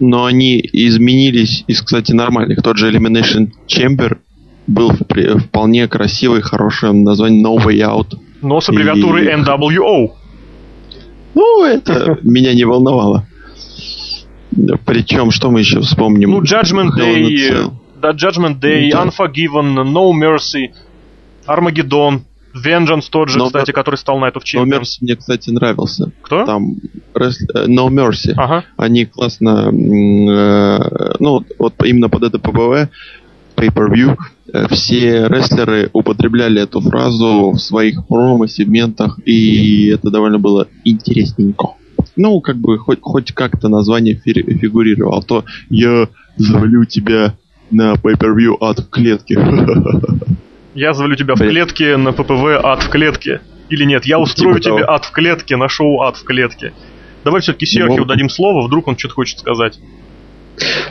Но они изменились из, кстати, нормальных. Тот же Elimination Chamber был вполне красивый, хорошее название No Way Out. Но с аббревиатурой и... NWO. Ну, это меня не волновало. Причем, что мы еще вспомним? Ну, Judgment Day, да, Judgment Day, да. Unforgiven, No Mercy, Armageddon, Vengeance тот же, no, кстати, который стал Night of Champions. No Mercy мне, кстати, нравился. Кто? Там э, No Mercy. Ага. Они классно, э, ну, вот именно под это ПБВ pay-per-view, э, все рестлеры употребляли эту фразу в своих промо-сегментах, и это довольно было интересненько. Ну, как бы хоть, хоть как-то название фигурировало. А то я завалю тебя на pay-per-view ад в клетке. Я завалю тебя в клетке на ППВ ад в клетке. Или нет, я устрою типа тебе ад в клетке на шоу ад в клетке. Давай все-таки Серхио ну, дадим слово, вдруг он что-то хочет сказать.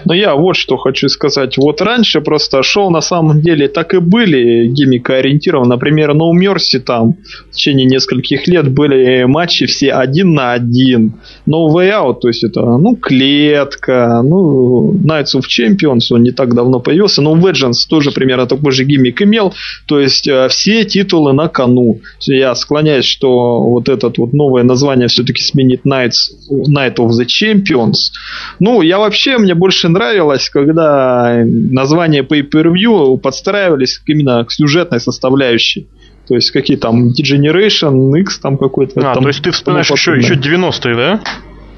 Но я вот что хочу сказать. Вот раньше просто шоу на самом деле так и были гиммика ориентированы. Например, No Mercy там в течение нескольких лет были матчи все один на один. No Way Out, то есть это, ну, клетка, ну, Knights of Champions, он не так давно появился. No Legends тоже примерно такой же гиммик имел. То есть э, все титулы на кону. Я склоняюсь, что вот этот вот новое название все-таки сменит Knights, Night of the Champions. Ну, я вообще, мне больше нравилось, когда названия pay-per-view подстраивались именно к сюжетной составляющей. То есть какие там Degeneration, X там какой-то. А, там, то есть ты вспоминаешь еще, еще 90-е, да?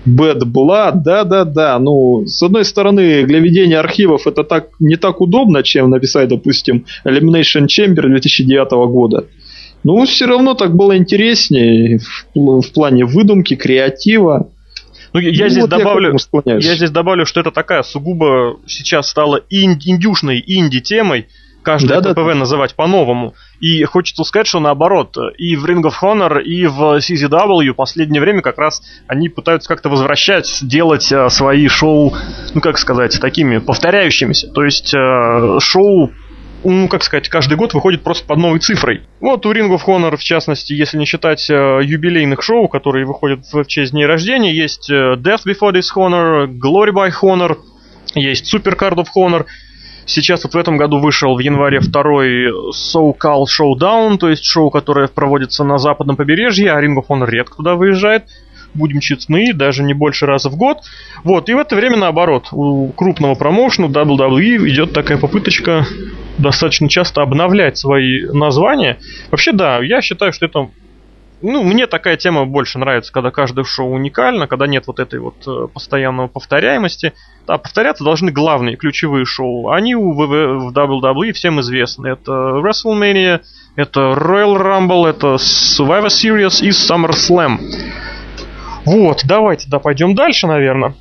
Bad Blood, да-да-да. Ну, с одной стороны, для ведения архивов это так не так удобно, чем написать, допустим, Elimination Chamber 2009 года. Но все равно так было интереснее в, в плане выдумки, креатива. Ну, я, Ну, здесь вот я добавлю, склоняюсь. я здесь добавлю, что это такая сугубо сейчас стала ин- индюшной инди-темой, каждое Да-да. ППВ называть по-новому. И хочется сказать, что наоборот, и в Ring of Honor, и в CZW в последнее время как раз они пытаются как-то возвращать, делать э, свои шоу, ну как сказать, такими повторяющимися. То есть э, шоу ну, как сказать, каждый год выходит просто под новой цифрой. Вот у Ring of Honor, в частности, если не считать э, юбилейных шоу, которые выходят в, в честь дней рождения, есть э, Death Before Dishonor, Glory by Honor, есть Super Card of Honor. Сейчас вот в этом году вышел в январе второй So Called Showdown, то есть шоу, которое проводится на западном побережье, а Ring of Honor редко туда выезжает. Будем честны, даже не больше раза в год. Вот, и в это время наоборот, у крупного промоушена WWE идет такая попыточка достаточно часто обновлять свои названия. Вообще, да, я считаю, что это ну, мне такая тема больше нравится, когда каждое шоу уникально, когда нет вот этой вот э, постоянного повторяемости. Да, повторяться должны главные, ключевые шоу. Они у в WWE всем известны. Это WrestleMania, это Royal Rumble, это Survivor Series и SummerSlam. Вот, давайте, да, пойдем дальше, наверное.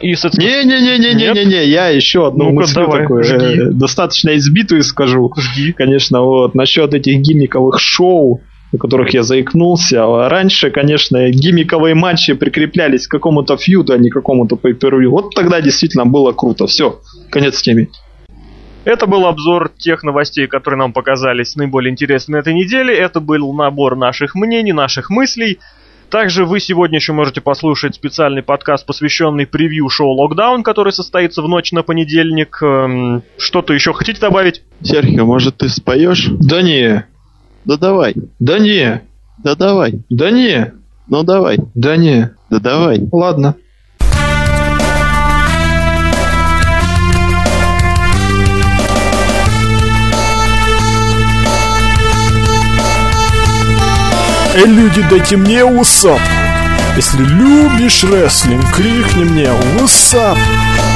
И, соответственно, Не-не-не-не-не-не, я еще одну Ну-ка, мысль давай, такую, э, достаточно избитую скажу. жги. Конечно, вот, насчет этих гиммиковых шоу, о которых я заикнулся. Раньше, конечно, гиммиковые матчи прикреплялись к какому-то фьюду, а не к какому-то pay Вот тогда действительно было круто. Все, конец теме. Это был обзор тех новостей, которые нам показались наиболее интересными этой неделе. Это был набор наших мнений, наших мыслей. Также вы сегодня еще можете послушать специальный подкаст, посвященный превью шоу «Локдаун», который состоится в ночь на понедельник. Эм, Что-то еще хотите добавить? Серхио, может ты споешь? Да не, Да давай, да не, да давай, да не, ну давай, да не. да давай. Ладно. Эй, люди, дайте мне усап. Если любишь рестлинг, крикни мне усап,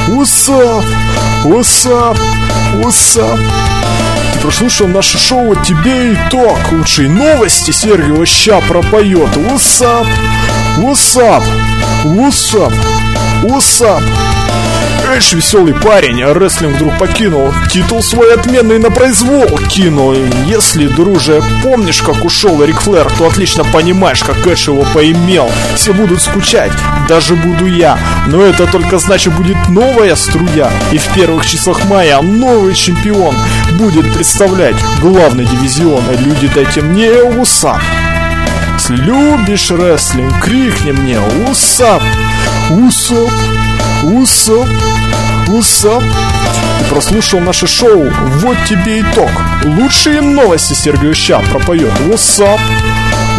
усап, усап, усап. Ты прослушал наше шоу, тебе итог. Лучшие новости Сергеева ща пропоет. Усап, усап, усап, усап. Эш, веселый парень, а рестлинг вдруг покинул. Титул свой отменный на произвол кинул. Если, друже, помнишь, как ушел Рик Флэр То отлично понимаешь, как Эш его поимел. Все будут скучать, даже буду я. Но это только значит будет новая струя. И в первых числах мая новый чемпион Будет представлять главный дивизион. А люди дайте мне Если любишь рестлинг, крикни мне усап Усап Усап, усап Ты прослушал наше шоу, вот тебе итог. Лучшие новости Сергей Ща пропоет Усап,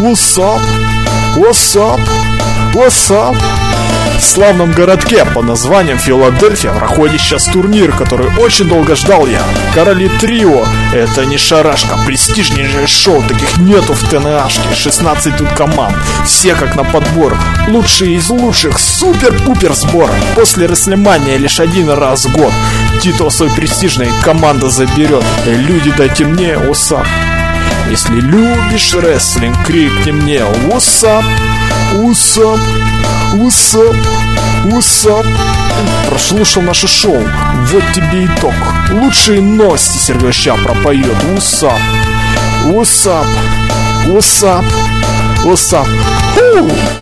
усап, усап, усап в славном городке под названием Филадельфия проходит сейчас турнир, который очень долго ждал я. Короли Трио – это не шарашка, престижнейшее шоу, таких нету в ТНАшке. 16 тут команд, все как на подбор. Лучшие из лучших, супер-пупер сбор. После Рестлимания лишь один раз в год. Титул свой престижный команда заберет. Люди, дайте мне wassup. Если любишь рестлинг, крикни мне «Wassup! Wassup! Wassup! Wassup!» Прослушал наше шоу, вот тебе итог Лучшие новости Сергей Ща пропоет «Wassup! Wassup! Wassup! Wassup!» Ху!